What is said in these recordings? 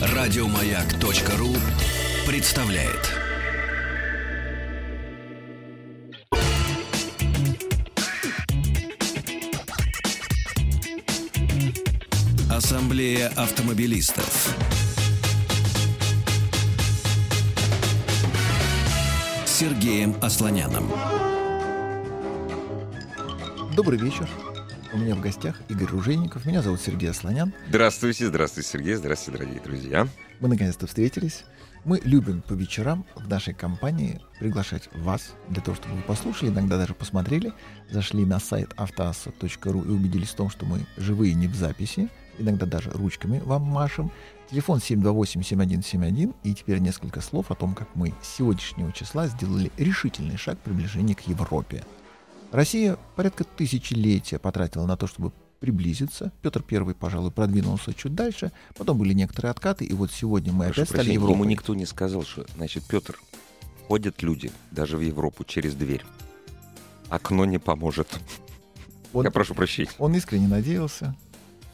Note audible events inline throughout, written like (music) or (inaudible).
Радиомаяк.ру представляет. Ассамблея автомобилистов. Сергеем Асланяном. Добрый вечер. У меня в гостях Игорь Ружейников. Меня зовут Сергей Асланян. Здравствуйте, здравствуйте, Сергей. Здравствуйте, дорогие друзья. Мы наконец-то встретились. Мы любим по вечерам в нашей компании приглашать вас для того, чтобы вы послушали, иногда даже посмотрели, зашли на сайт автоасса.ру и убедились в том, что мы живые не в записи, иногда даже ручками вам машем. Телефон 728-7171 и теперь несколько слов о том, как мы с сегодняшнего числа сделали решительный шаг приближения к Европе. Россия порядка тысячелетия потратила на то, чтобы приблизиться. Петр I, пожалуй, продвинулся чуть дальше. Потом были некоторые откаты, и вот сегодня мы Прошу опять стали Европой. Ему никто не сказал, что, значит, Петр, ходят люди даже в Европу через дверь. Окно не поможет. Он- Я прошу прощения. Он искренне надеялся.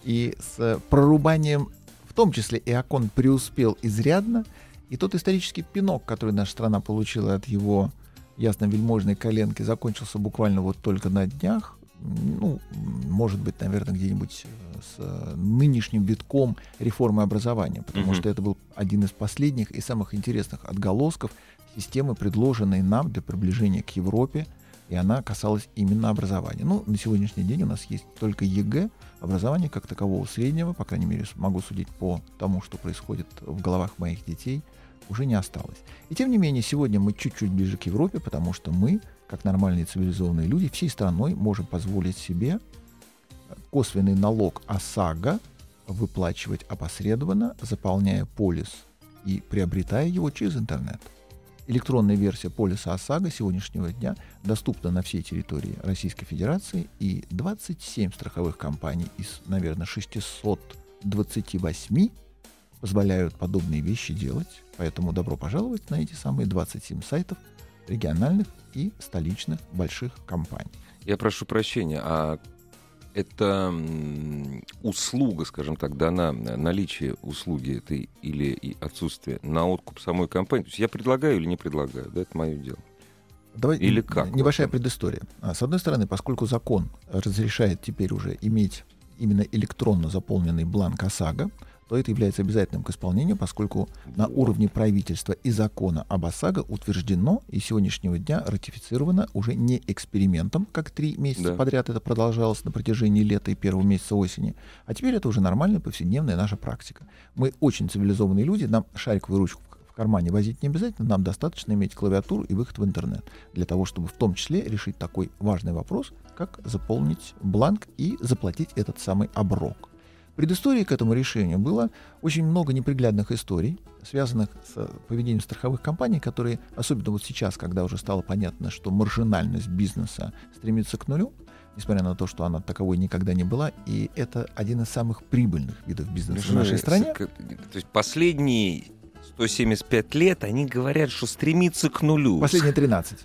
И с прорубанием, в том числе и окон, преуспел изрядно. И тот исторический пинок, который наша страна получила от его ясно-вельможной коленки, закончился буквально вот только на днях. Ну, может быть, наверное, где-нибудь э, с э, нынешним витком реформы образования, потому Мгм. что это был один из последних и самых интересных отголосков системы, предложенной нам для приближения к Европе, и она касалась именно образования. Ну, на сегодняшний день у нас есть только ЕГЭ, образование как такового среднего, по крайней мере, могу судить по тому, что происходит в головах моих детей, уже не осталось. И тем не менее, сегодня мы чуть-чуть ближе к Европе, потому что мы, как нормальные цивилизованные люди, всей страной можем позволить себе косвенный налог ОСАГО выплачивать опосредованно, заполняя полис и приобретая его через интернет. Электронная версия полиса ОСАГО сегодняшнего дня доступна на всей территории Российской Федерации, и 27 страховых компаний из, наверное, 628 позволяют подобные вещи делать. Поэтому добро пожаловать на эти самые 27 сайтов региональных и столичных больших компаний. Я прошу прощения, а это услуга, скажем так, дана, наличие услуги этой или и отсутствие на откуп самой компании. То есть я предлагаю или не предлагаю, да, это мое дело. Давай, Или как Небольшая предыстория. А, С одной стороны, поскольку закон разрешает теперь уже иметь именно электронно заполненный бланк ОСАГО, то это является обязательным к исполнению, поскольку на уровне правительства и закона об ОСАГО утверждено и сегодняшнего дня ратифицировано уже не экспериментом, как три месяца Да. подряд это продолжалось на протяжении лета и первого месяца осени, а теперь это уже нормальная повседневная наша практика. Мы очень цивилизованные люди, нам шариковую ручку в кармане возить не обязательно, нам достаточно иметь клавиатуру и выход в интернет для того, чтобы в том числе решить такой важный вопрос, как заполнить бланк и заплатить этот самый оброк. Предысторией к этому решению было очень много неприглядных историй, связанных с поведением страховых компаний, которые, особенно вот сейчас, когда уже стало понятно, что маржинальность бизнеса стремится к нулю, несмотря на то, что она таковой никогда не была, и это один из самых прибыльных видов бизнеса в нашей стране. То есть последние 175 лет они говорят, что стремится к нулю. Последние 13.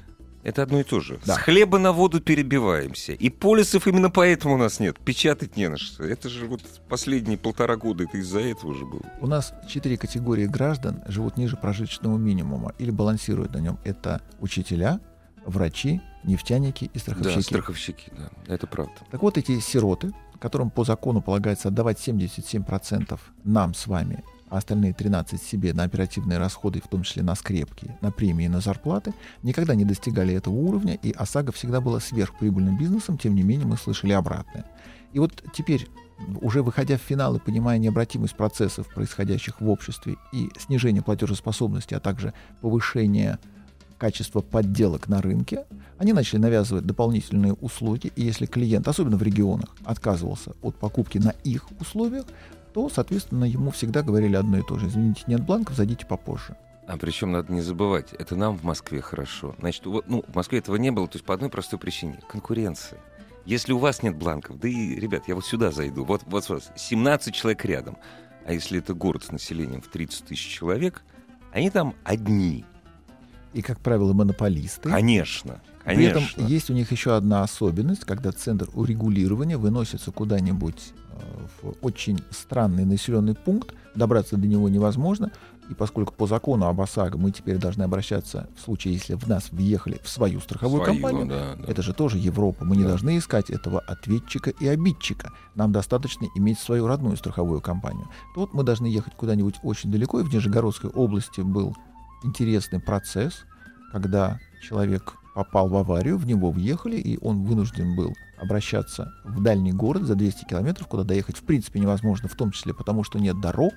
Это одно и то же. Да. С хлеба на воду перебиваемся. И полисов именно поэтому у нас нет. Печатать не на что. Это же вот последние полтора года, это из-за этого же было. У нас четыре категории граждан живут ниже прожиточного минимума или балансируют на нем. Это учителя, врачи, нефтяники и Да, страховщики. страховщики, да. Это правда. Так вот, эти сироты, которым по закону полагается отдавать 77% нам с вами, а остальные 13 себе на оперативные расходы, в том числе на скрепки, на премии, на зарплаты, никогда не достигали этого уровня, и ОСАГО всегда была сверхприбыльным бизнесом, тем не менее мы слышали обратное. И вот теперь, уже выходя в финал и понимая необратимость процессов, происходящих в обществе, и снижение платежеспособности, а также повышение качества подделок на рынке, они начали навязывать дополнительные услуги, и если клиент, особенно в регионах, отказывался от покупки на их условиях, то, соответственно, ему всегда говорили одно и то же. Извините, нет бланков, зайдите попозже. А причем надо не забывать, это нам в Москве хорошо. Значит, ну, в Москве этого не было, то есть по одной простой причине. Конкуренция. Если у вас нет бланков, да и, ребят, я вот сюда зайду, вот, вот у вас 17 человек рядом. А если это город с населением в 30 тысяч человек, они там одни. И, как правило, монополисты. Конечно, При этом конечно. есть у них еще одна особенность, когда центр урегулирования выносится куда-нибудь в очень странный населенный пункт, добраться до него невозможно, и поскольку по закону об ОСАГО мы теперь должны обращаться в случае, если в нас въехали в свою страховую Свою, компанию, да, да. это же тоже Европа, мы не Да. должны искать этого ответчика и обидчика. Нам достаточно иметь свою родную страховую компанию. То вот мы должны ехать куда-нибудь очень далеко, и в Нижегородской области был интересный процесс, когда человек попал в аварию, в него въехали, и он вынужден был обращаться в дальний город за 200 километров, куда доехать в принципе невозможно, в том числе потому, что нет дорог,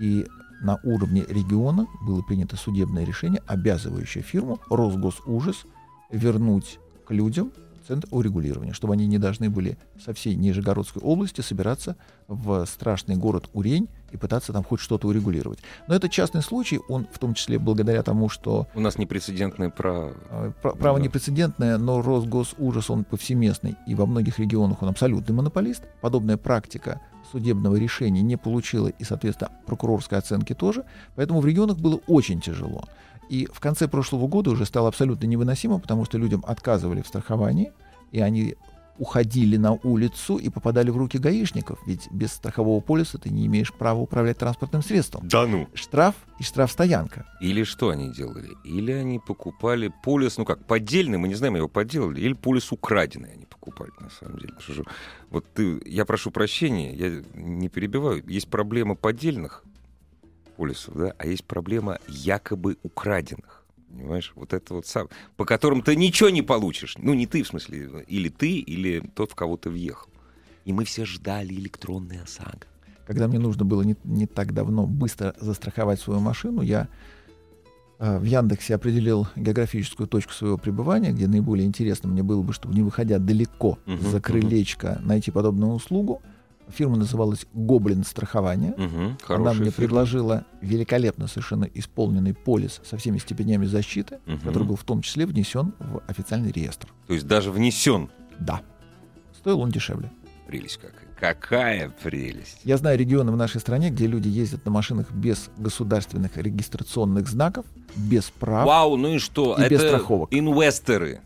и на уровне региона было принято судебное решение, обязывающее фирму Росгосужас вернуть к людям центр урегулирования, чтобы они не должны были со всей Нижегородской области собираться в страшный город Урень и пытаться там хоть что-то урегулировать. Но это частный случай, он в том числе благодаря тому, что У нас непрецедентное право. э, пра- право Да. непрецедентное, но Росгосужас, он повсеместный, и во многих регионах он абсолютный монополист. Подобная практика судебного решения не получила и, соответственно, прокурорской оценки тоже, поэтому в регионах было очень тяжело. И в конце прошлого года уже стало абсолютно невыносимо, потому что людям отказывали в страховании, и они уходили на улицу и попадали в руки гаишников, ведь без страхового полиса ты не имеешь права управлять транспортным средством. Да ну. Штраф и штрафстоянка. Или что они делали? Или они покупали полис, ну как, поддельный, мы не знаем, его подделали, или полис украденный они покупали, на самом деле. Потому что Вот ты, я прошу прощения, я не перебиваю. Есть проблема поддельных полисов, да, а есть проблема якобы украденных. Понимаешь? Вот это вот сам, по которым ты ничего не получишь. Ну, не ты, в смысле, или ты, или тот, в кого ты въехал. И мы все ждали электронный ОСАГО. когда мне нужно было не, не так давно быстро застраховать свою машину, я э, в Яндексе определил географическую точку своего пребывания, где наиболее интересно мне было бы, чтобы не выходя далеко Мгм, за крылечко, найти подобную услугу. Фирма называлась Гоблин страхование. Угу, Она мне фирма. предложила великолепно совершенно исполненный полис со всеми степенями защиты, Мгм. который был в том числе внесен в официальный реестр. То есть даже внесен. Да. Стоил он дешевле. Прелесть какая. Какая прелесть. Я знаю регионы в нашей стране, где люди ездят на машинах без государственных регистрационных знаков, без прав. Вау, ну и что? И Это без страховок. инвесторы.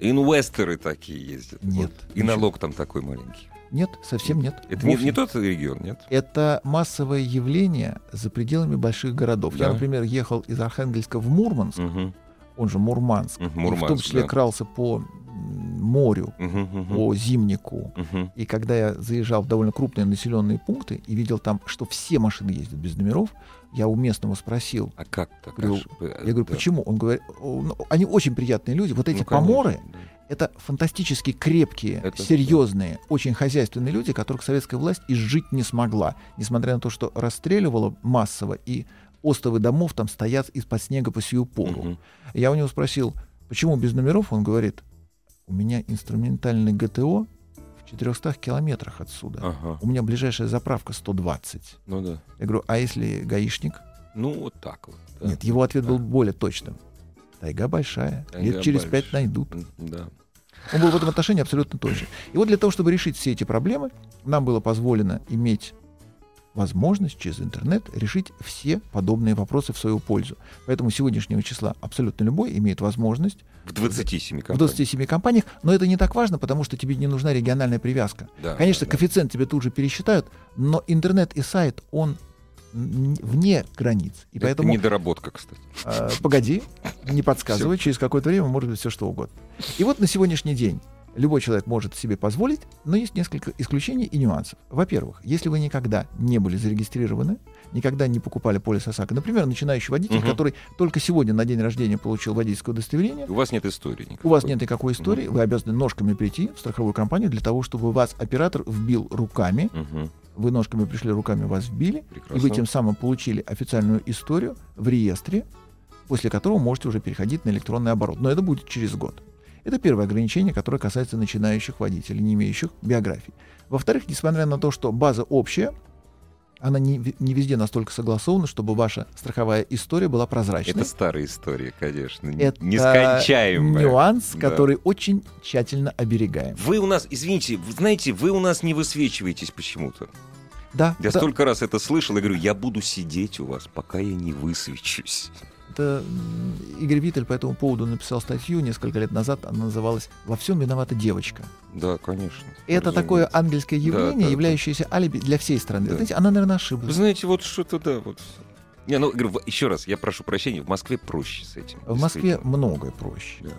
Инвесторы такие ездят. Нет, Вот. И ничего. налог там такой маленький. Нет, совсем нет. Это не, не тот регион, нет? Это массовое явление за пределами больших городов. Я, Да. например, ехал из Архангельска в Мурманск, Мгм, он же Мурманск, Мгм, и в том Мурманск, числе да. крался по морю, мгм, по зимнику. мгм. И когда я заезжал в довольно крупные населенные пункты и видел там, что все машины ездят без номеров, я у местного спросил, А как так? Говорю, Аж, э, я говорю, да. почему? Он говорит, «О, ну, они очень приятные люди. Вот эти Ну, конечно, поморы, да. Это фантастически крепкие, Это серьезные, очень хозяйственные люди, которых советская власть изжить не смогла, несмотря на то, что расстреливала массово, и остовы домов там стоят из-под снега по сию пору. Мгм. Я у него спросил, почему без номеров? Он говорит, у меня инструментальный ГТО в 400 километрах отсюда. Ага, У меня ближайшая заправка 120. ну да. Я говорю, а если гаишник? Ну, вот так вот. да. Нет, его ответ Да. был более точным. Тайга большая. Тайга Лет через пять большая. найдут. Да. Он был в этом отношении абсолютно точен. И вот для того, чтобы решить все эти проблемы, нам было позволено иметь возможность через интернет решить все подобные вопросы в свою пользу. Поэтому сегодняшнего числа абсолютно любой имеет возможность В 27 в компаниях. 27 компаниях, но это не так важно, потому что тебе не нужна региональная привязка. Да, Конечно, да, да. коэффициент тебе тут же пересчитают, но интернет и сайт, он вне границ. И Это поэтому недоработка, кстати. Э, погоди, не подсказывай, через какое-то время может быть все что угодно. И вот на сегодняшний день любой человек может себе позволить, но есть несколько исключений и нюансов. Во-первых, если вы никогда не были зарегистрированы, никогда не покупали полис ОСАГО, например, начинающий водитель, Мгм. который только сегодня на день рождения получил водительское удостоверение, У вас нет истории никакой. у вас нет никакой истории, вы обязаны ножками прийти в страховую компанию для того, чтобы вас оператор вбил руками, Мгм. Вы ножками пришли, руками вас вбили, и Прекрасно. вы тем самым получили официальную историю в реестре, после которого можете уже переходить на электронный оборот. Но это будет через год. Это первое ограничение, которое касается начинающих водителей, не имеющих биографий. Во-вторых, несмотря на то, что база общая, она не, не везде настолько согласована, чтобы ваша страховая история была прозрачной. Это старая история, конечно. Это Нескончаемая. нюанс, Да. который очень тщательно оберегаем. Вы у нас, извините, знаете, вы у нас не высвечиваетесь почему-то. Да, Я да, столько раз это слышал, и говорю, я буду сидеть у вас, пока я не высвечусь. Это Игорь Виттель по этому поводу написал статью несколько лет назад. Она называлась «Во всем виновата девочка». Да, конечно. Это такое разумеется. ангельское Да, явление, да, да. являющееся алиби для всей страны. Да. Знаете, она, наверное, Вы ошиблась. знаете, вот что-то, да, вот. Не, ну, говорю, еще раз, я прошу прощения, в Москве проще с этим. В Москве многое проще. Да.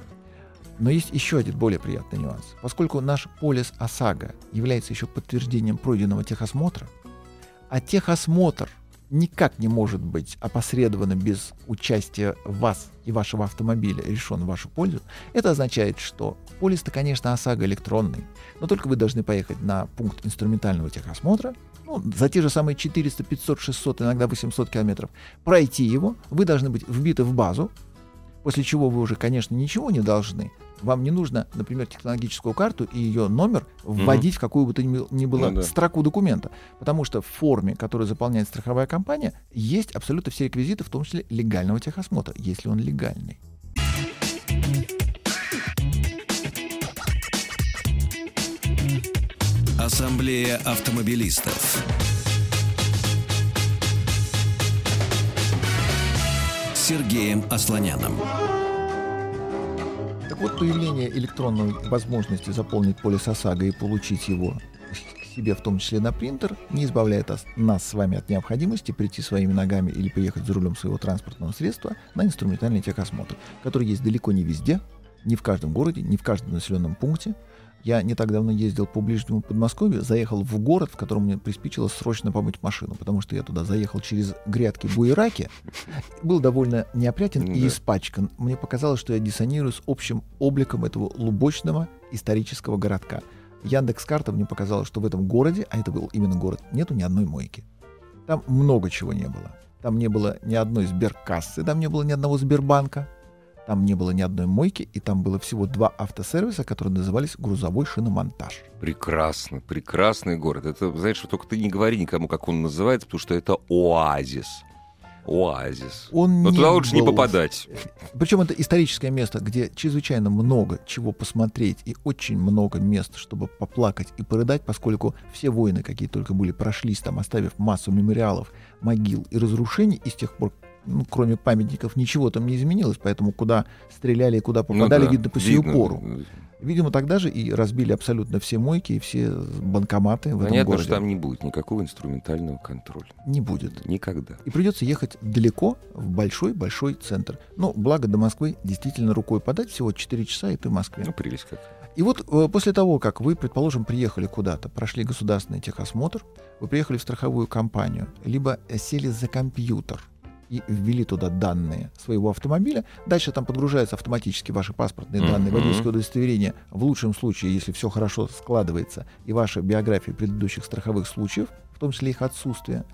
Но есть еще один более приятный нюанс. Поскольку наш полис ОСАГО является еще подтверждением пройденного техосмотра, а техосмотр никак не может быть опосредованно без участия вас и вашего автомобиля решен в вашу пользу, это означает, что полис-то, конечно, ОСАГО электронный, но только вы должны поехать на пункт инструментального техосмотра, ну, за те же самые 400, 500, 600, иногда 800 километров, пройти его, вы должны быть вбиты в базу, после чего вы уже, конечно, ничего не должны. Вам не нужно, например, технологическую карту и ее номер вводить в какую бы то ни ни было Ну да. строку документа. Потому что в форме, которую заполняет страховая компания, есть абсолютно все реквизиты, в том числе легального техосмотра, если он легальный. Ассамблея автомобилистов. Сергеем Асланяном. Так вот, появление электронной возможности заполнить полис ОСАГО и получить его к себе, в том числе на принтер, не избавляет нас с вами от необходимости прийти своими ногами или поехать за рулем своего транспортного средства на инструментальный техосмотр, который есть далеко не везде, не в каждом городе, не в каждом населенном пункте. Я не так давно ездил по ближнему Подмосковью, заехал в город, в котором мне приспичило срочно помыть машину, потому что я туда заехал через грядки буераки, был довольно неопрятен и испачкан. Мне показалось, что я диссонирую с общим обликом этого лубочного исторического городка. Яндекс карта мне показала, что в этом городе, а это был именно город, нету ни одной мойки. Там много чего не было. Там не было ни одной сберкассы, там не было ни одного Сбербанка, там не было ни одной мойки, и там было всего два автосервиса, которые назывались грузовой шиномонтаж. Прекрасно, прекрасный город. Это, знаешь, что только ты не говори никому, как он называется, потому что это оазис. Оазис. Он Но не туда лучше не был- попадать. (laughs) Причем это историческое место, где чрезвычайно много чего посмотреть и очень много мест, чтобы поплакать и порыдать, поскольку все войны, какие только были, прошлись там, оставив массу мемориалов, могил и разрушений, и с тех пор, ну, кроме памятников, ничего там не изменилось, поэтому куда стреляли и куда Ну попадали, да, видно по сию видно. пору. Видимо, тогда же и разбили абсолютно все мойки и все банкоматы в этом Понятно, городе. что там не будет никакого инструментального контроля. Не будет. Никогда. И придется ехать далеко, в большой-большой центр. Ну, благо до Москвы действительно рукой подать, всего 4 часа, и ты в Москве. Ну, прелесть как. И вот э, после того, как вы, предположим, приехали куда-то, прошли государственный техосмотр, вы приехали в страховую компанию, либо сели за компьютер и ввели туда данные своего автомобиля, дальше там подгружаются автоматически ваши паспортные данные, Мгм. водительское удостоверение, в лучшем случае, если все хорошо складывается, и ваша биография предыдущих страховых случаев, в том числе их отсутствие.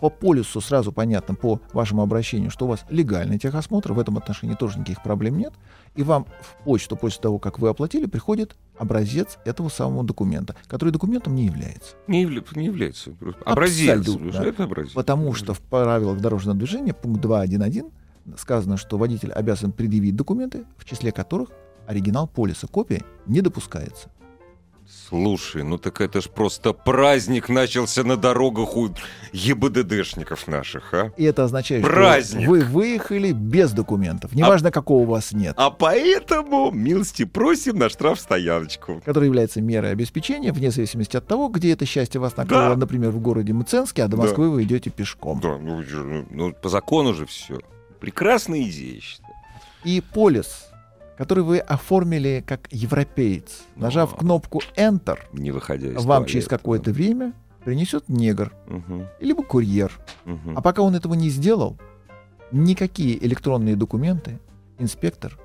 По полису сразу понятно, по вашему обращению, что у вас легальный техосмотр, в этом отношении тоже никаких проблем нет. И вам в почту после того, как вы оплатили, приходит образец этого самого документа, который документом не является. Не, явля- не является. Образец. Абсолютно. Это образец. Потому что в правилах дорожного движения, пункт 2.1.1, сказано, что водитель обязан предъявить документы, в числе которых оригинал полиса, копия не допускается. Слушай, ну так это ж просто праздник начался на дорогах у ЕБДДшников наших, а? И это означает, Праздник! что вы выехали без документов, неважно, какого у вас нет. А поэтому милости просим на штрафстояночку. который является мерой обеспечения, вне зависимости от того, где это счастье вас накрыло, Да. например, в городе Мценске, а до Да. Москвы вы идете пешком. Да, ну, же, ну, по закону же все. Прекрасная идея, я считаю. И полис, который вы оформили как европеец, нажав кнопку Enter, Не выходя из вам через туалета, какое-то время принесет негр, да. Мгм, либо курьер. мгм. А пока он этого не сделал, никакие электронные документы инспектор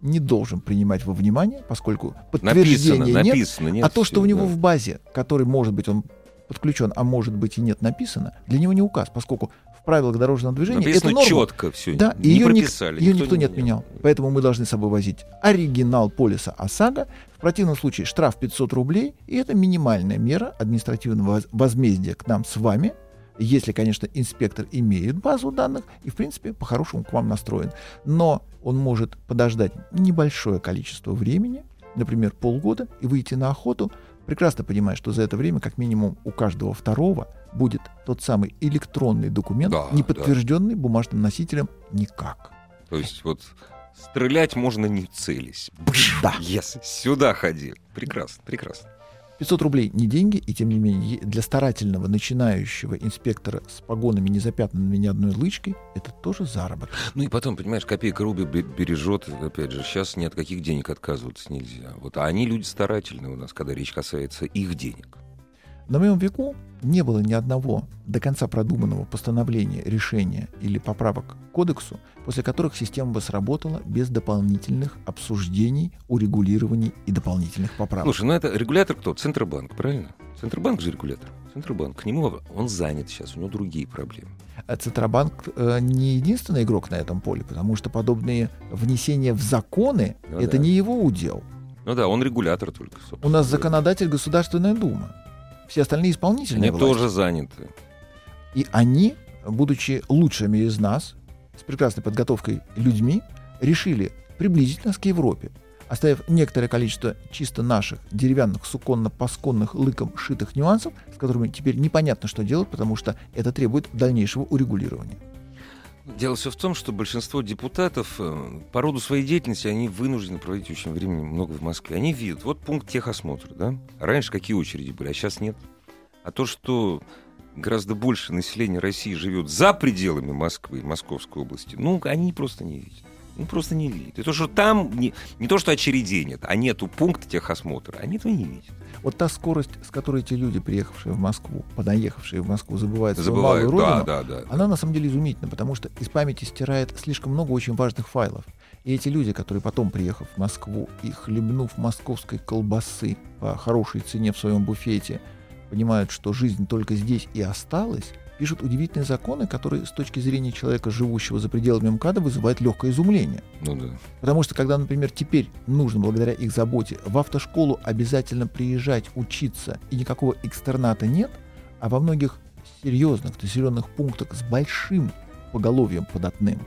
не должен принимать во внимание, поскольку Написано, подтверждения нет, написано, нет. а то, что всё, у него да. в базе, который, может быть, он подключен, а может быть и нет написано, для него не указ, поскольку в правилах дорожного движения Написано эту норму, четко все. да, не ее, ник- прописали. ее никто не менял. отменял. Поэтому мы должны с собой возить оригинал полиса ОСАГО. В противном случае штраф 500 рублей, и это минимальная мера административного воз- возмездия к нам с вами, если, конечно, инспектор имеет базу данных и, в принципе, по-хорошему к вам настроен. Но он может подождать небольшое количество времени, например, полгода, и выйти на охоту, прекрасно понимая, что за это время, как минимум, у каждого второго будет тот самый электронный документ, Да, не да. подтвержденный бумажным носителем никак. То есть вот стрелять можно не целясь. Да. Yes, сюда ходи. Прекрасно, прекрасно. 500 рублей не деньги, и тем не менее для старательного начинающего инспектора с погонами, не запятнанными ни одной лычкой, это тоже заработок. Ну и потом, понимаешь, копейка бе- бережет, опять же, сейчас ни от каких денег отказываться нельзя. Вот, а они люди старательные у нас, когда речь касается их денег. На моем веку не было ни одного до конца продуманного постановления, решения или поправок к кодексу, после которых система бы сработала без дополнительных обсуждений, урегулирований и дополнительных поправок. Слушай, ну это регулятор кто? Центробанк, правильно? Центробанк же регулятор. Центробанк. К нему он занят сейчас, у него другие проблемы. А Центробанк э, не единственный игрок на этом поле, потому что подобные внесения в законы Ну это да. не его удел. Ну да, он регулятор только. У нас законодатель Государственная Дума. Все остальные исполнительные Они власти. тоже заняты. И они, будучи лучшими из нас, с прекрасной подготовкой людьми, решили приблизить нас к Европе, оставив некоторое количество чисто наших деревянных суконно-пасконных лыком шитых нюансов, с которыми теперь непонятно, что делать, потому что это требует дальнейшего урегулирования. Дело все в том, что большинство депутатов э, по роду своей деятельности, они вынуждены проводить очень времени много в Москве. Они видят, вот пункт техосмотра, да? Раньше какие очереди были, а сейчас нет. А то, что гораздо больше населения России живет за пределами Москвы, Московской области, ну, они просто не видят. Ну, просто не видят. И то, что там не, не то, что очередей нет, а нету пункта техосмотра, они этого не видят. Вот та скорость, с которой эти люди, приехавшие в Москву, понаехавшие в Москву, забывают свою Забывают, да, родину, да, да. она на самом деле изумительна, потому что из памяти стирает слишком много очень важных файлов. И эти люди, которые потом, приехав в Москву и хлебнув московской колбасы по хорошей цене в своем буфете, понимают, что жизнь только здесь и осталась, пишут удивительные законы, которые с точки зрения человека, живущего за пределами МКАДа, вызывают легкое изумление. Ну да. Потому что когда, например, теперь нужно, благодаря их заботе, в автошколу обязательно приезжать, учиться, и никакого экстерната нет, а во многих серьезных населенных пунктах с большим поголовьем податным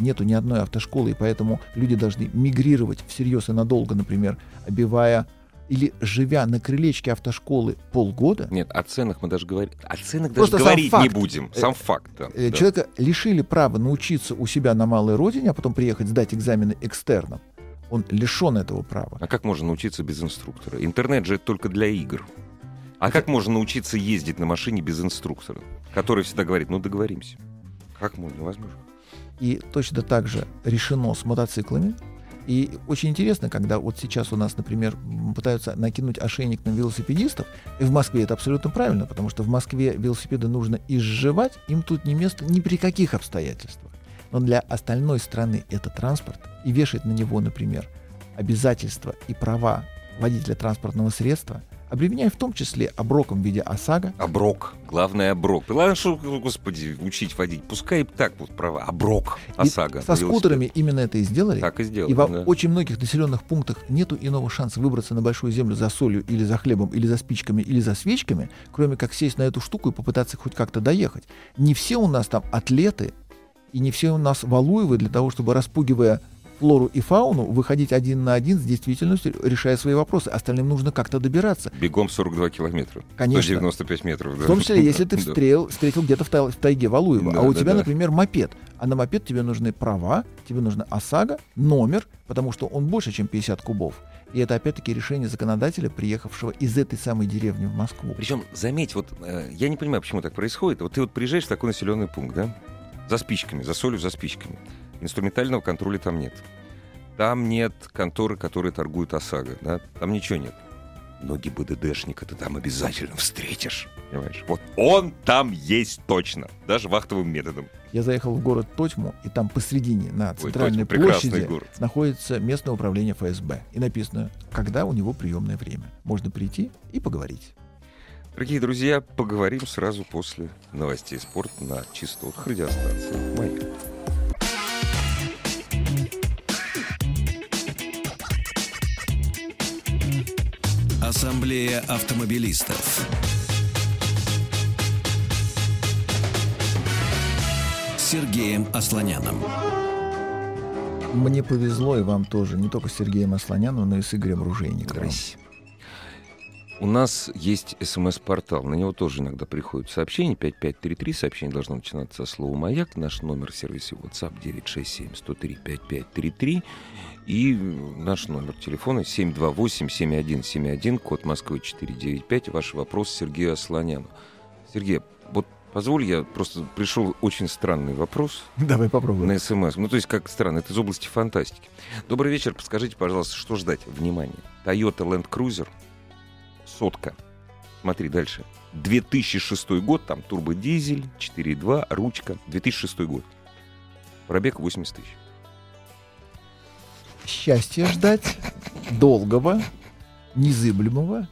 нету ни одной автошколы, и поэтому люди должны мигрировать всерьез и надолго, например, обивая или живя на крылечке автошколы полгода, Нет, о ценах мы даже говорить. О ценах даже говорить не факт. будем. Сам факт. Да, э, да. человека лишили права научиться у себя на малой родине, а потом приехать сдать экзамены экстерном. Он лишен этого права. А как можно научиться без инструктора? Интернет же только для игр. А как можно научиться ездить на машине без инструктора, который всегда говорит, ну договоримся. Как можно? Невозможно. И точно так же решено с мотоциклами. И очень интересно, когда вот сейчас у нас, например, пытаются накинуть ошейник на велосипедистов, и в Москве это абсолютно правильно, потому что в Москве велосипеды нужно изживать, им тут не место ни при каких обстоятельствах. Но для остальной страны это транспорт, и вешать на него, например, обязательства и права водителя транспортного средства, обременяя в том числе оброком в виде ОСАГО, Оброк. Главное оброк. Ладно, что, господи, учить водить. Пускай так вот права. Оброк. И ОСАГО. со на велосипед. скутерами именно это и сделали. Так и сделали. И во да. очень многих населенных пунктах нету иного шанса выбраться на большую землю за солью или за хлебом, или за спичками, или за свечками, кроме как сесть на эту штуку и попытаться хоть как-то доехать. Не все у нас там атлеты, и не все у нас валуевы для того, чтобы, распугивая флору и фауну, выходить один на один с действительностью, решая свои вопросы. Остальным нужно как-то добираться. Бегом 42 километра. Конечно. 195 метров. В том числе, если ты (laughs) Да. встретил, где-то в тайге Валуева, Да, а у да, тебя, да. например, мопед. А на мопед тебе нужны права, тебе нужна ОСАГО, номер, потому что он больше, чем 50 кубов. И это опять-таки решение законодателя, приехавшего из этой самой деревни в Москву. Причем, заметь, вот э, я не понимаю, почему так происходит. Вот ты вот приезжаешь в такой населенный пункт, да? За спичками, за солью, за спичками. Инструментального контроля там нет. Там нет конторы, которые торгуют ОСАГО, да? Там ничего нет. Но ГИБДДшника ты там обязательно встретишь, понимаешь? Вот он там есть точно, даже вахтовым методом. Я заехал в город Тотьму, и там посредине, на Ой, центральной Тотьма прекрасный площади, город. находится местное управление ФСБ. И написано, когда у него приемное время. Можно прийти и поговорить. Дорогие друзья, поговорим сразу после новостей спорта на частотах радиостанции «Маяк». Ассамблея автомобилистов. Сергеем Асланяном. Мне повезло, и вам тоже, не только с Сергеем Асланяном, но и с Игорем Ружейниковым. Здрасте. У нас есть смс-портал, на него тоже иногда приходят сообщения, 5533, сообщение должно начинаться со слова «Маяк», наш номер сервиса WhatsApp 967-103-5533 и наш номер телефона 728-7171, код Москвы 495, ваш вопрос Сергею Асланяну. Сергей, вот позволь, я просто пришел очень странный вопрос. (laughs) Давай попробуем. На смс. Ну, то есть, как странно, это из области фантастики. Добрый вечер, подскажите, пожалуйста, что ждать? Внимание. Toyota Land Cruiser сотка. Смотри дальше. 2006 год, там турбодизель, 4.2, ручка. 2006 год. Пробег 80 тысяч. Счастье ждать, долгого, незыблемого.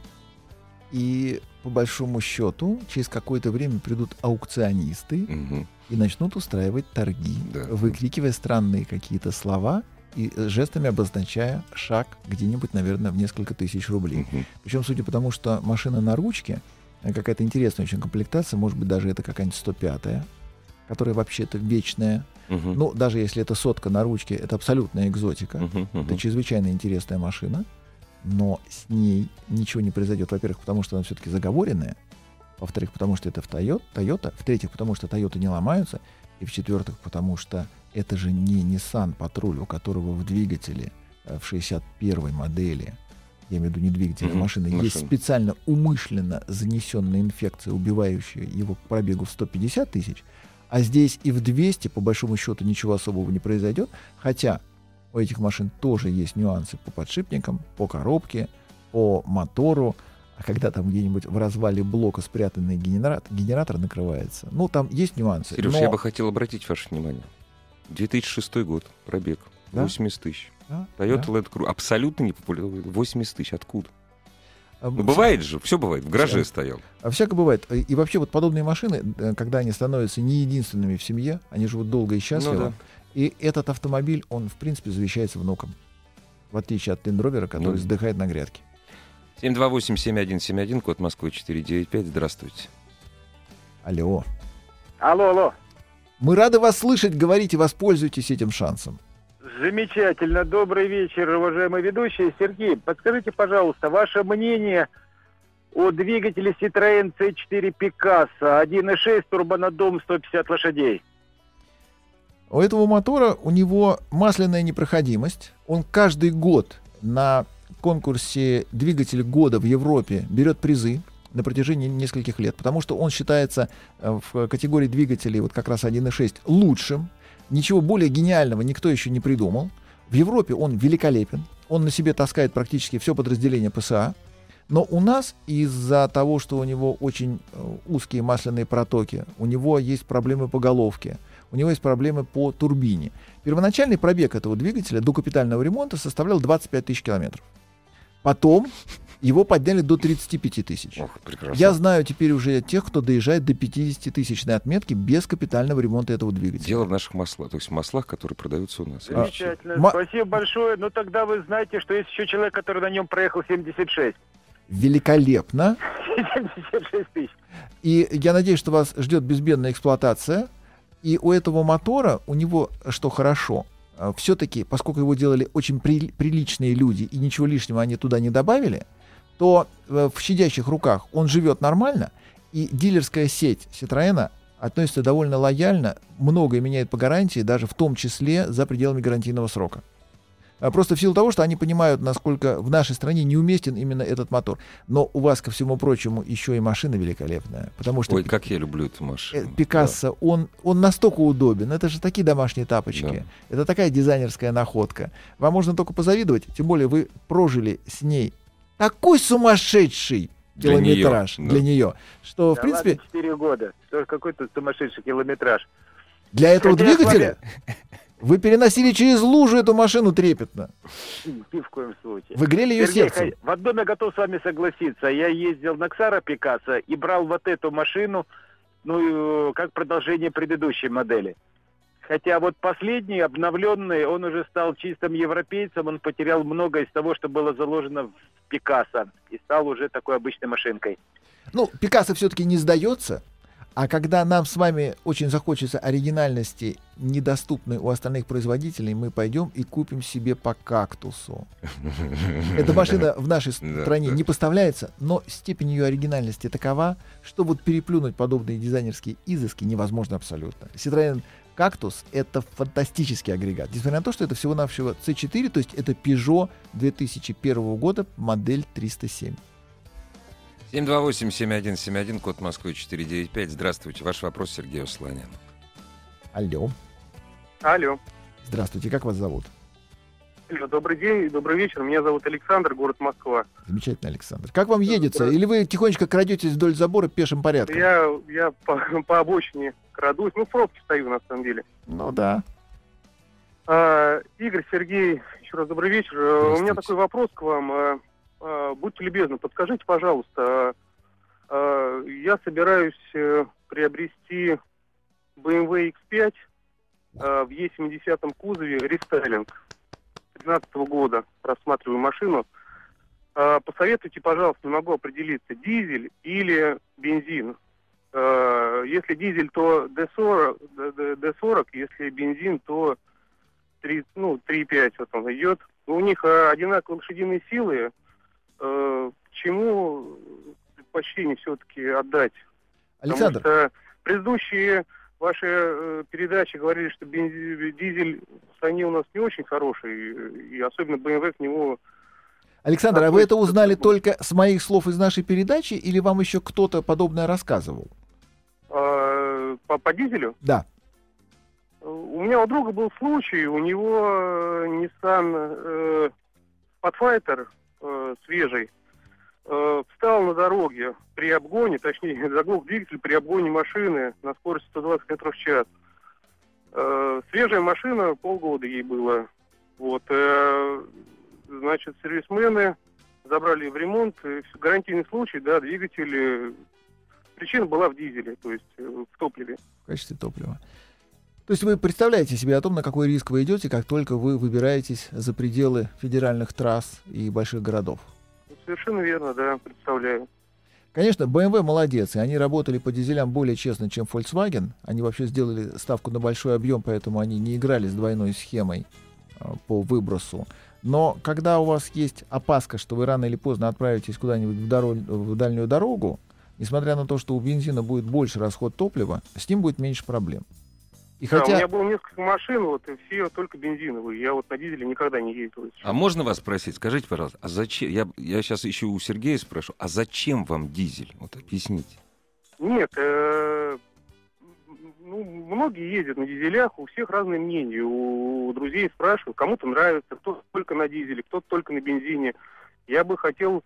И по большому счету, через какое-то время придут аукционисты Мгм. и начнут устраивать торги, Да. выкрикивая странные какие-то слова и э, жестами обозначая шаг где-нибудь, наверное, в несколько тысяч рублей. Мгм. Причем, судя по тому, что машина на ручке, э, какая-то интересная очень комплектация, может быть, даже это какая-нибудь 105-я, которая вообще-то вечная. Мгм. Ну, даже если это сотка на ручке, это абсолютная экзотика. Мгм. Мгм. Это чрезвычайно интересная машина, но с ней ничего не произойдет. Во-первых, потому что она все-таки заговоренная. Во-вторых, потому что это в Toyota. Toyota. В-третьих, потому что Toyota не ломаются. И в-четвертых, потому что это же не Nissan Patrol, у которого в двигателе э, в 61-й модели, я имею в виду не двигатель, а Мгм, машины, есть машина. специально умышленно занесенная инфекция, убивающая его к пробегу в 150 тысяч, а здесь и в 200, по большому счету, ничего особого не произойдет, хотя у этих машин тоже есть нюансы по подшипникам, по коробке, по мотору. А когда там где-нибудь в развале блока спрятанный генератор, генератор накрывается, ну, там есть нюансы. Сереж, но- я бы хотел обратить ваше внимание. 2006 год, пробег, Да? 80 тысяч. Да, Toyota да. Land Cruiser, абсолютно не популярный, 80 тысяч, откуда? А, Ну, бывает же, все бывает, в гараже стоял. А всякое бывает. И вообще вот подобные машины, э, когда они становятся не единственными в семье, они живут долго и счастливо. Ну да. И этот автомобиль, он, в принципе, завещается внукам. В отличие от Лендровера, который Ну. вздыхает на грядке. 728-7171, код Москвы 495, здравствуйте. Алло. Алло, алло. Мы рады вас слышать, говорите, воспользуйтесь этим шансом. Замечательно. Добрый вечер, уважаемые ведущие. Сергей, подскажите, пожалуйста, ваше мнение о двигателе Citroёn C4 Picasso 1.6 турбонаддом 150 лошадей. У этого мотора у него масляная непроходимость. Он каждый год на конкурсе двигатель года в Европе берет призы на протяжении нескольких лет, потому что он считается э, в категории двигателей вот как раз 1.6 лучшим. Ничего более гениального никто еще не придумал. В Европе он великолепен. Он на себе таскает практически все подразделение ПСА. Но у нас из-за того, что у него очень э, узкие масляные протоки, у него есть проблемы по головке, у него есть проблемы по турбине. Первоначальный пробег этого двигателя до капитального ремонта составлял 25 тысяч километров. Потом его подняли до 35 тысяч. Ох, прекрасно. Я знаю теперь уже тех, кто доезжает до 50-тысячной отметки без капитального ремонта этого двигателя. Дело в наших маслах, то есть в маслах, которые продаются у нас. А, Замечательно. ма- Спасибо большое. Ну тогда вы знаете, что есть еще человек, который на нем проехал 76. Великолепно. 76 тысяч. И я надеюсь, что вас ждет безбедная эксплуатация. И у этого мотора, у него, что хорошо, все-таки, поскольку его делали очень при- приличные люди и ничего лишнего они туда не добавили, то э, в щадящих руках он живет нормально, и дилерская сеть Citroёn относится довольно лояльно, многое меняет по гарантии, даже в том числе за пределами гарантийного срока. А Просто в силу того, что они понимают, насколько в нашей стране неуместен именно этот мотор. Но у вас, ко всему прочему, еще и машина великолепная. Потому что Ой, как я люблю эту э, машину. Пикассо, он, он настолько удобен. Это же такие домашние тапочки. Это такая дизайнерская находка. Вам можно только позавидовать, тем более вы прожили с ней такой сумасшедший Для километраж неё, для да. нее, что, в Да принципе, ладно, 4 года. Что какой-то сумасшедший километраж. для этого Хотя двигателя вы переносили через лужу эту машину трепетно. Ни в коем случае. Вы грели ее Сергей, сердцем. в одном я готов с вами согласиться. Я ездил на Ксара Пикассо и брал вот эту машину, ну, э, как продолжение предыдущей модели. Хотя вот последний, обновленный, он уже стал чистым европейцем, он потерял многое из того, что было заложено в Пикассо, и стал уже такой обычной машинкой. Ну, Пикассо все-таки не сдается. А когда нам с вами очень захочется оригинальности, недоступной у остальных производителей, мы пойдем и купим себе по кактусу. Эта машина в нашей (laughs) стране не поставляется, но степень ее оригинальности такова, что вот переплюнуть подобные дизайнерские изыски невозможно абсолютно. Citroёn Кактус — это фантастический агрегат. Несмотря на то, что это всего-навсего C4, то есть это Peugeot 2001 года, модель 307. 728-7171, код Москвы 495. Здравствуйте. Ваш вопрос Сергею Слоняну. Алло. Алло. Здравствуйте, как вас зовут? Добрый день, добрый вечер. Меня зовут Александр, город Москва. Замечательно, Александр. Как вам едется? Или вы тихонечко крадетесь вдоль забора пешим порядком? Я, я по, (laughs) по обочине крадусь. Ну, в пробке стою, на самом деле. Ну да. А, Игорь, Сергей, еще раз добрый вечер. Э, У меня такой вопрос к вам. А, Будьте любезны, подскажите, пожалуйста, а, я собираюсь приобрести BMW X5 а, в E70 кузове рестайлинг 2013 года. Рассматриваю машину. Посоветуйте, пожалуйста, не могу определиться, дизель или бензин. А, Если дизель, то D40, D- D- D40 если бензин, то 3, ну, 3,5 вот он идет. У них а, одинаковые лошадиные силы. Э, чему предпочтение все-таки отдать? Александр, Потому что предыдущие ваши э, передачи говорили, что дизель в стране у нас не очень хороший, и особенно BMW к нему... Александр, а вы это узнали к- только с моих слов из нашей передачи, или вам еще кто-то подобное рассказывал? Э, по, по дизелю. Да. У меня у друга был случай, у него э, Nissan э, Pathfinder э, свежий э, встал на дороге при обгоне, точнее, (laughs) заглох двигатель при обгоне машины на скорости 120 метров в час. Э, свежая машина, полгода ей было. Вот, э, значит, сервисмены забрали в ремонт, гарантийный случай, да, двигатель, э, причина была в дизеле, то есть э, в топливе. в качестве топлива. То есть вы представляете себе о том, на какой риск вы идете, как только вы выбираетесь за пределы федеральных трасс и больших городов. Совершенно верно, да, представляю. Конечно, BMW молодец, и они работали по дизелям более честно, чем Volkswagen. Они вообще сделали ставку на большой объем, поэтому они не играли с двойной схемой а, по выбросу. Но когда у вас есть опаска, что вы рано или поздно отправитесь куда-нибудь в, доро- в дальнюю дорогу, несмотря на то, что у бензина будет больше расход топлива, с ним будет меньше проблем. И Да, у хотя... меня было несколько машин, вот, и все только бензиновые. Я вот на дизеле никогда не ездил. А можно вас спросить, скажите, пожалуйста, а зачем, я, я сейчас еще у Сергея спрошу, а зачем вам дизель? Вот объясните. Нет, э, ну, многие ездят на дизелях, у всех разные мнения. У друзей спрашиваю, кому-то нравится, кто только на дизеле, кто только на бензине. Я бы хотел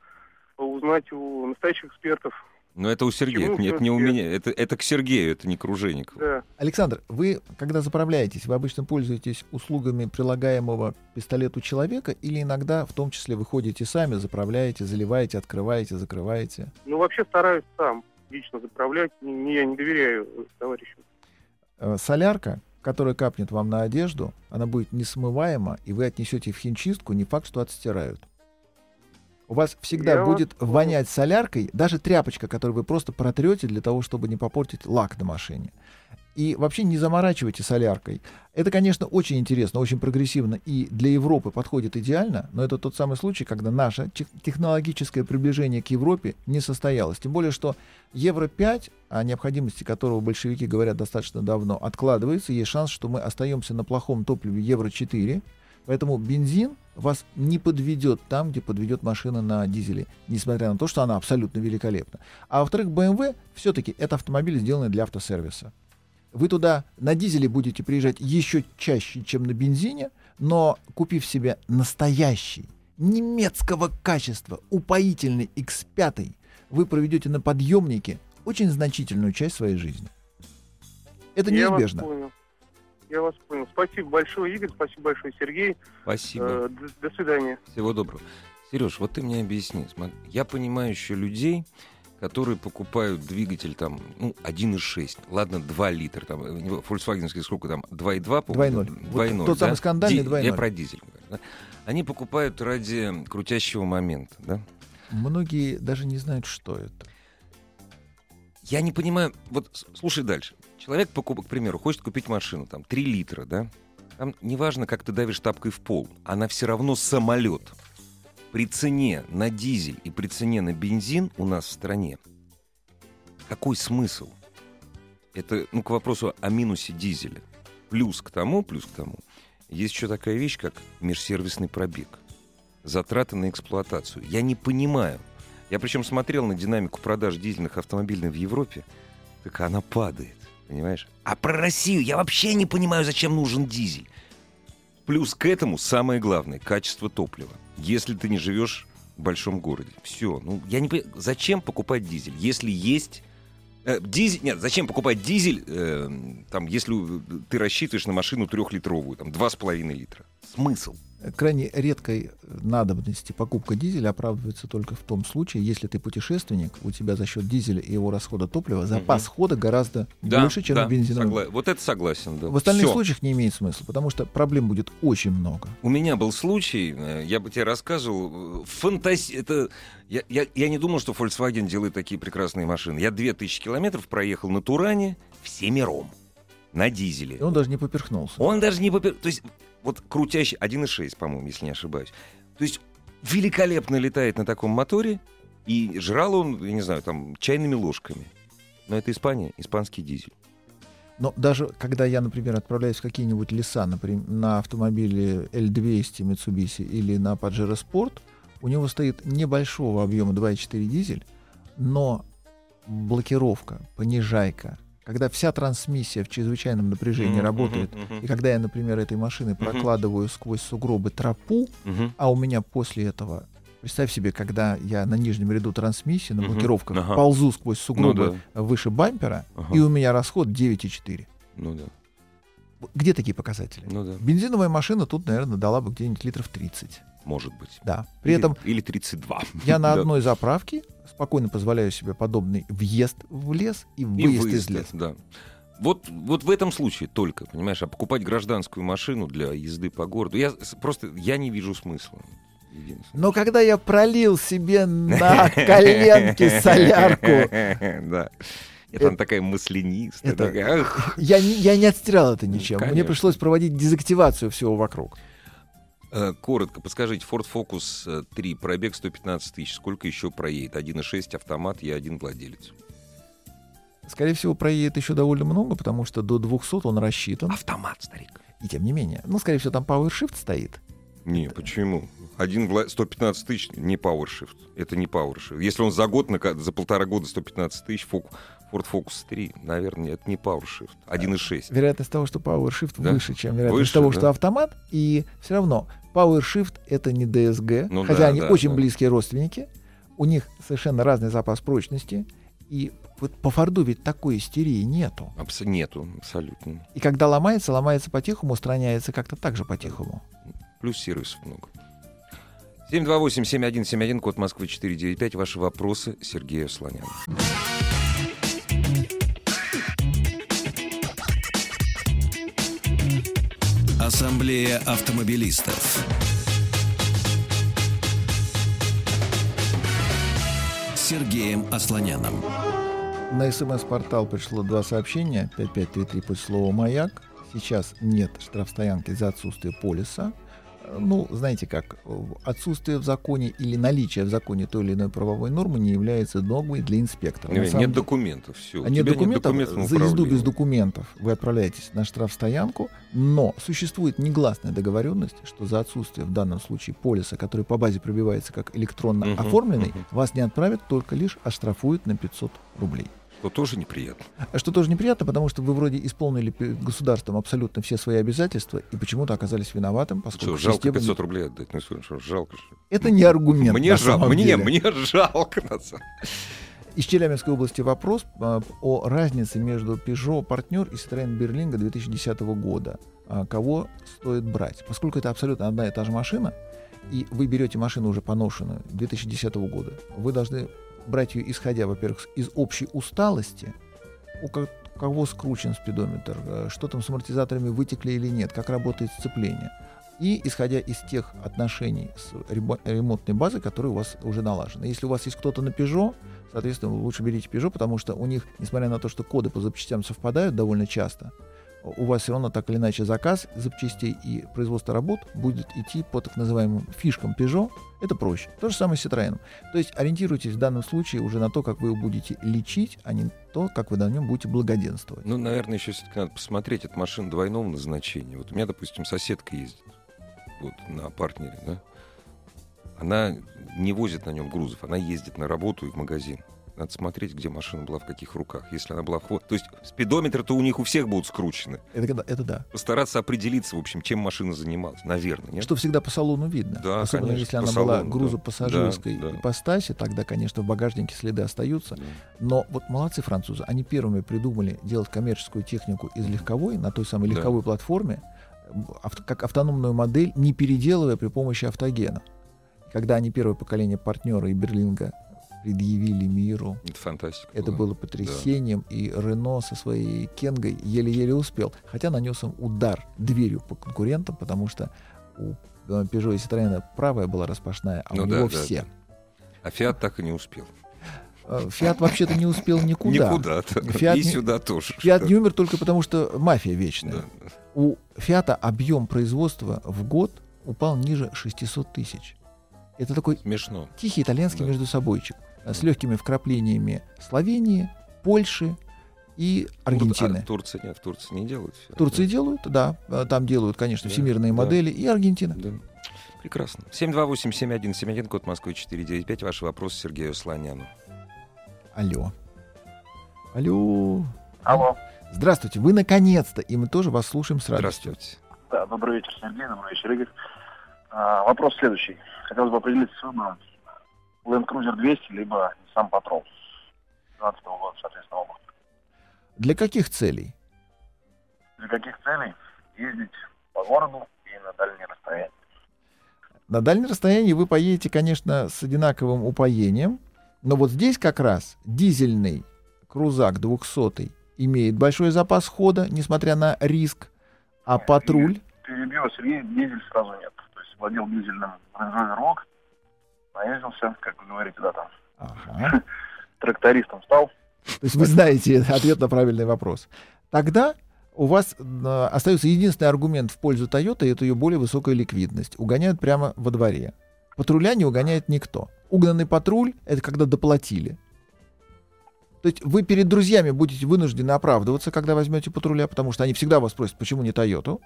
узнать у настоящих экспертов. Но это у Сергея, Почему это, не- у меня, это, это к Сергею, это не к Ружейникову. Да. Александр, вы, когда заправляетесь, вы обычно пользуетесь услугами прилагаемого пистолету человека или иногда, в том числе, вы ходите сами, заправляете, заливаете, открываете, закрываете? Ну, вообще стараюсь сам лично заправлять. Не, не- я не доверяю товарищам. Э, солярка, которая капнет вам на одежду, она будет несмываема, и вы отнесете в химчистку, не факт, что отстирают. У вас всегда Я вас будет понял. вонять соляркой, даже тряпочка, которую вы просто протрете для того, чтобы не попортить лак на машине. И вообще не заморачивайте соляркой. Это, конечно, очень интересно, очень прогрессивно и для Европы подходит идеально, но это тот самый случай, когда наше тех- технологическое приближение к Европе не состоялось. Тем более, что Евро-5, о необходимости которого большевики говорят достаточно давно, откладывается. Есть шанс, что мы остаемся на плохом топливе Евро-4. Поэтому бензин вас не подведет там, где подведет машина на дизеле, несмотря на то, что она абсолютно великолепна. А во-вторых, BMW все-таки это автомобиль, сделанный для автосервиса. Вы туда на дизеле будете приезжать еще чаще, чем на бензине, но купив себе настоящий, немецкого качества, упоительный X5, вы проведете на подъемнике очень значительную часть своей жизни. Это Я неизбежно. Я вас понял. Спасибо большое, Игорь. Спасибо большое, Сергей. Спасибо. Э, до, до свидания. Всего доброго. Сереж, вот ты мне объясни. Я понимаю еще людей, которые покупают двигатель там, ну, 1,6, ладно, 2 литра, там, фольксвагенский сколько там, 2,2, по-моему? 2,0. Вот 2,0, тот да? самый скандальный Ди- 2,0. Я про дизель говорю, да? Они покупают ради крутящего момента, да? Многие даже не знают, что это. я не понимаю, вот слушай дальше. Человек, к примеру, хочет купить машину, там, 3 литра, да? Там неважно, как ты давишь тапкой в пол, она все равно самолет. При цене на дизель и при цене на бензин у нас в стране какой смысл? Это, ну, к вопросу о минусе дизеля. Плюс к тому, плюс к тому, есть еще такая вещь, как межсервисный пробег. Затраты на эксплуатацию. Я не понимаю. Я причем смотрел на динамику продаж дизельных автомобилей в Европе, так она падает, понимаешь? А про Россию я вообще не понимаю, зачем нужен дизель. Плюс к этому самое главное — качество топлива. Если ты не живешь в большом городе. Все. Ну, я не понимаю, зачем покупать дизель, если есть... э, дизель, нет, зачем покупать дизель, э, там, если ты рассчитываешь на машину трехлитровую, там, два с половиной литра? Смысл? Крайне редкой надобности покупка дизеля оправдывается только в том случае, если ты путешественник, у тебя за счет дизеля и его расхода топлива запас хода гораздо больше, чем да, бензиновом. согла- Вот это согласен, да. В остальных Всё. случаях не имеет смысла, потому что проблем будет очень много. У меня был случай, э, я бы тебе рассказывал, э, фантази... Это... Я, я, я не думал, что Volkswagen делает такие прекрасные машины. Я 2000 километров проехал на Туране всемиром, на дизеле. И он даже не поперхнулся. Он даже не попер... То есть, вот крутящий 1.6, по-моему, если не ошибаюсь. То есть, великолепно летает на таком моторе, и жрал он, я не знаю, там, чайными ложками. Но это Испания, испанский дизель. Но даже когда я, например, отправляюсь в какие-нибудь леса, например, на автомобиле L200 Mitsubishi или на Pajero Sport, у него стоит небольшого объема 2.4 дизель, но блокировка, понижайка, когда вся трансмиссия в чрезвычайном напряжении Мгм, работает, мгм, и когда я, например, этой машиной прокладываю сквозь сугробы тропу, Мгм. а у меня после этого, представь себе, когда я на нижнем ряду трансмиссии, на блокировках, Ага. ползу сквозь Ну сугробы да. выше бампера, Ага. и у меня расход 9,4. Ну да. Где такие показатели? Ну да. Бензиновая машина тут, наверное, дала бы где-нибудь литров 30. Может быть. Да. При Или- этом Или 32. я на (laughs) Да. одной заправке спокойно позволяю себе подобный въезд в лес и И выезд, из леса. Да. Вот, вот в этом случае только, понимаешь, а покупать гражданскую машину для езды по городу, я просто я не вижу смысла. Но когда я пролил себе на коленки солярку, (laughs) Да. Это она такая маслянистая. это- такая, ах. я не, я не отстирал это ничем. Мне пришлось проводить дезактивацию всего вокруг. Э, Коротко, подскажите, Ford Focus э, 3, пробег 115 тысяч, сколько еще проедет? 1,6 автомат, я один владелец. Скорее всего, проедет еще довольно много, потому что до 200 он рассчитан. Автомат, старик. И тем не менее. Ну, скорее всего, там PowerShift стоит. Не, почему? Один вла- 115 тысяч не PowerShift. Это не PowerShift. Если он за год, за полтора года 115 тысяч, Фок- Ford Focus 3, наверное, это не PowerShift. 1,6. Вероятность того, что PowerShift Да? выше, чем вероятность Выше, того, да. что автомат. И все равно PowerShift это не DSG, Ну хотя да, они да, очень да. близкие родственники. У них совершенно разный запас прочности. И вот по Форду ведь такой истерии нету. Абс- нету, абсолютно. И когда ломается, ломается по-тихому, устраняется как-то так же по-тихому. Плюс сервисов много. 728-7171, код Москвы 495. Ваши вопросы Сергею Слоняну. Ассамблея автомобилистов. Сергеем Асланяном. На СМС-портал пришло два сообщения. 5533 после слова «Маяк». Сейчас нет штрафстоянки за отсутствие полиса. Ну, знаете как, отсутствие в законе или наличие в законе той или иной правовой нормы не является нормой для инспектора. Нет, самом нет документов, все. а нет документов, за езду без документов вы отправляетесь на штрафстоянку, но существует негласная договоренность, что за отсутствие в данном случае полиса, который по базе пробивается как электронно Мгм, оформленный, мгм. вас не отправят, только лишь оштрафуют на 500 рублей. Что тоже неприятно. Что тоже неприятно, потому что вы вроде исполнили государством абсолютно все свои обязательства и почему-то оказались виноватым, поскольку Что, жалко система... 500 рублей отдать? Ну, что, жалко же. Это не аргумент. Мне жалко, мне, мне жалко. на самом- Из Челябинской области вопрос а, о разнице между Peugeot Partner и Citroёn Berlingo 2010 года. А, Кого стоит брать? Поскольку это абсолютно одна и та же машина, и вы берете машину уже поношенную 2010 года, вы должны брать ее, исходя, во-первых, из общей усталости, у ко- кого скручен спидометр, э, что там с амортизаторами вытекли или нет, как работает сцепление. И исходя из тех отношений с ремо- ремонтной базой, которые у вас уже налажены. Если у вас есть кто-то на Peugeot, соответственно, лучше берите Peugeot, потому что у них, несмотря на то, что коды по запчастям совпадают довольно часто, у вас все равно так или иначе заказ запчастей и производство работ будет идти по так называемым фишкам Peugeot. Это проще. То же самое с Citroёn. То есть ориентируйтесь в данном случае уже на то, как вы его будете лечить, а не то, как вы на нем будете благоденствовать. Ну, наверное, еще все-таки надо посмотреть. Это машина двойного назначения. Вот у меня, допустим, соседка ездит вот, на партнере, да? Она не возит на нем грузов, она ездит на работу и в магазин. Надо смотреть, где машина была в каких руках. Если она была в ход. То есть спидометры-то у них у всех будут скручены. Это, это да. Постараться определиться, в общем, чем машина занималась. Наверное, нет? Что всегда по салону видно. Да, Особенно конечно, если она салону, была да. грузопассажирской Да, да. ипостаси, тогда, конечно, в багажнике следы остаются. Да. Но вот молодцы французы, они первыми придумали делать коммерческую технику из легковой на той самой Да. легковой платформе, м, авто- как автономную модель, не переделывая при помощи автогена. Когда они первое поколение партнера и Берлинга предъявили миру, Это фантастика. это была. было потрясением, и Рено со своей Кенгой еле-еле успел. Хотя нанес им удар дверью по конкурентам, потому что у э, Peugeot и Citroёn правая была распашная, а Ну у да, него да, все. А Фиат так и не успел. Э, Фиат вообще-то не успел никуда. Никуда. Фиат и не- сюда тоже. Фиат не умер только потому, что мафия вечная. Да. У Фиата объем производства в год упал ниже 600 тысяч. Это такой Смешно. тихий итальянский Да. междусобойчик э, с легкими вкраплениями Словении, Польши и Аргентины. А Турция нет, в Турции не делают. В Турции делают, да, э, там делают, конечно, Да, всемирные да. модели и Аргентина. Да. Прекрасно. 728-7171, код Москвы 495. Ваши вопросы Сергею Слоняну. Алло. Алло. Алло. Здравствуйте, вы наконец-то, и мы тоже вас слушаем с радостью. Здравствуйте. Да, добрый вечер, Сергей, добрый вечер, Игорь. А, вопрос следующий. Хотелось бы определиться с выбором Land Cruiser 200, либо Nissan Patrol 2012 года, соответственно, оба. Для каких целей? Для каких целей ездить по городу и на дальние расстояния? На дальнем расстоянии вы поедете, конечно, с одинаковым упоением, но вот здесь как раз дизельный крузак 200 имеет большой запас хода, несмотря на риск, а Нет, патруль... Сергей, дизель сразу нет. То есть владел дизельным Range Rover наездился, как вы говорите, да, там, Ага. (laughs) трактористом стал. То есть вы знаете ответ на правильный вопрос. Тогда у вас э, остается единственный аргумент в пользу Toyota, это ее более высокая ликвидность. Угоняют прямо во дворе. Патруля не угоняет никто. Угнанный патруль — это когда доплатили. То есть вы перед друзьями будете вынуждены оправдываться, когда возьмете патруля, потому что они всегда вас спросят, почему не Тойоту.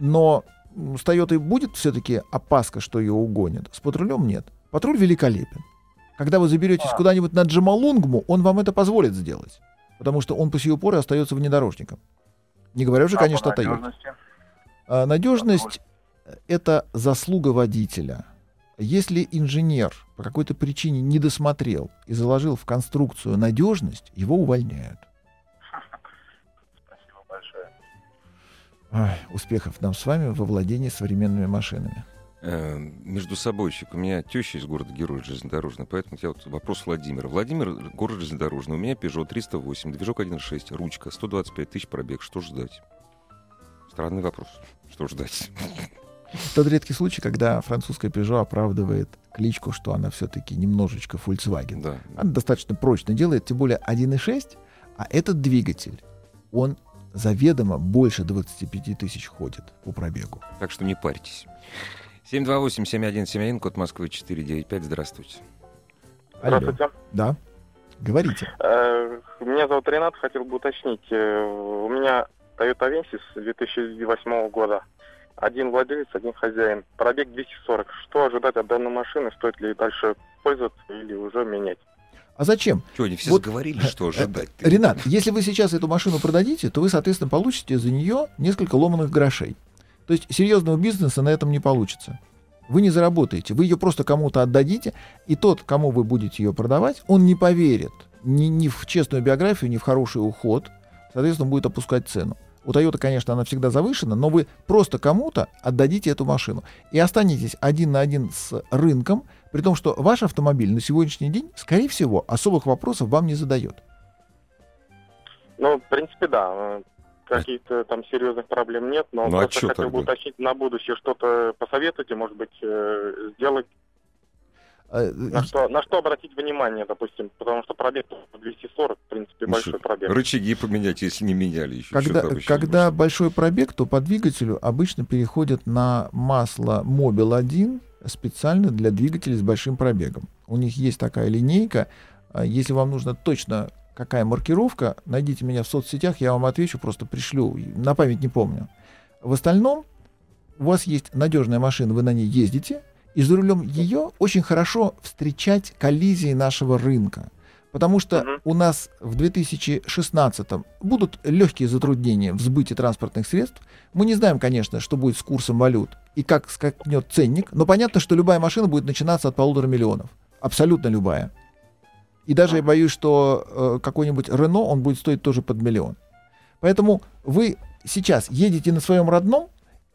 Но с Тойотой будет все-таки опаска, что ее угонят. С патрулем нет. Патруль великолепен. Когда вы заберетесь А. куда-нибудь на Джамалунгму, он вам это позволит сделать. Потому что он по сию поры остается внедорожником. Не говоря уже, А конечно, о надежности? А, Надежность — это заслуга водителя. Если инженер по какой-то причине не досмотрел и заложил в конструкцию надежность, его увольняют. (laughs) Спасибо большое. Ай, успехов нам с вами во владении современными машинами. Э, Между собойчик. У меня теща из города Герой железнодорожный, поэтому тебя вот вопрос Владимира. Владимир, город железнодорожный. У меня Peugeot 308, движок 1.6, ручка, 125 тысяч пробег. Что ждать? Странный вопрос. Что ждать? Тот редкий случай, когда французская Peugeot оправдывает кличку, что она все-таки немножечко Volkswagen. Да. Она достаточно прочно делает, тем более 1.6, а этот двигатель, он заведомо больше 25 тысяч ходит по пробегу. Так что не парьтесь. 728-7171, код Москвы 495. Здравствуйте. Алло. Здравствуйте. Да. Говорите. Э, Меня зовут Ренат, хотел бы уточнить. э, У меня Toyota Avensis 2008 года. Один владелец, один хозяин. Пробег 240. Что ожидать от данной машины? Стоит ли дальше пользоваться или уже менять? А зачем? Что, они все Вот, сговорились, что ожидать? Ренат, если вы сейчас эту машину продадите, то вы, соответственно, получите за нее несколько ломаных грошей. То есть серьезного бизнеса на этом не получится. Вы не заработаете, вы ее просто кому-то отдадите, и тот, кому вы будете ее продавать, он не поверит ни, ни в честную биографию, ни в хороший уход, соответственно, будет опускать цену. У Toyota, конечно, она всегда завышена, но вы просто кому-то отдадите эту машину и останетесь один на один с рынком, при том, что ваш автомобиль на сегодняшний день, скорее всего, особых вопросов вам не задает. Ну, в принципе, да. Каких-то там серьезных проблем нет, но Ну, а просто чё хотел бы уточнить на будущее что-то посоветуйте, может быть, э, сделать. Э, На что, на что обратить внимание, допустим, потому что пробег 240, в принципе, Ну большой что, пробег. Рычаги поменять, если не меняли еще. Когда, когда большой пробег, то по двигателю обычно переходят на масло Mobil 1 специально для двигателей с большим пробегом. У них есть такая линейка. А Если вам нужно точно какая маркировка, найдите меня в соцсетях, я вам отвечу, просто пришлю. На память не помню. В остальном у вас есть надежная машина, вы на ней ездите, и за рулем ее очень хорошо встречать коллизии нашего рынка. Потому что у нас в 2016 будут легкие затруднения в сбыте транспортных средств. Мы не знаем, конечно, что будет с курсом валют и как скакнет ценник, но понятно, что любая машина будет начинаться от полутора миллионов. Абсолютно любая. И даже я боюсь, что э, какой-нибудь Рено, он будет стоить тоже под миллион. Поэтому вы сейчас едете на своем родном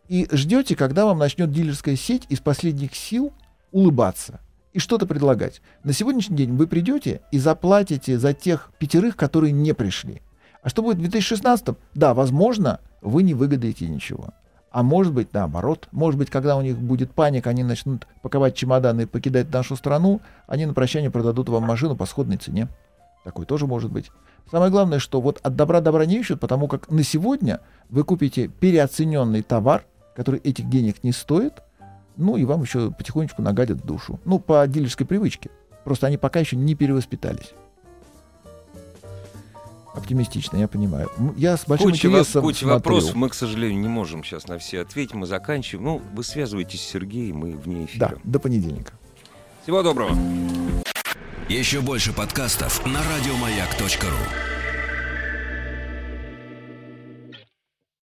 и ждете, когда вам начнет дилерская сеть из последних сил улыбаться и что-то предлагать. На сегодняшний день вы придете и заплатите за тех пятерых, которые не пришли. А что будет в 2016? Да, возможно, вы не выгадаете ничего. А может быть, наоборот. Может быть, когда у них будет паника, они начнут паковать чемоданы и покидать нашу страну, они на прощание продадут вам машину по сходной цене. Такой тоже может быть. Самое главное, что вот от добра добра не ищут, потому как на сегодня вы купите переоцененный товар, который этих денег не стоит, ну и вам еще потихонечку нагадят душу. Ну, по дилерской привычке. Просто они пока еще не перевоспитались. Оптимистично, я понимаю. Я с большим Куча, интересом куча смотрю. вопросов. Мы, к сожалению, не можем сейчас на все ответить. Мы заканчиваем. Ну, вы связываетесь с Сергеем, мы вне эфира. Да, до понедельника. Всего доброго. Еще больше подкастов на радиомаяк.ру.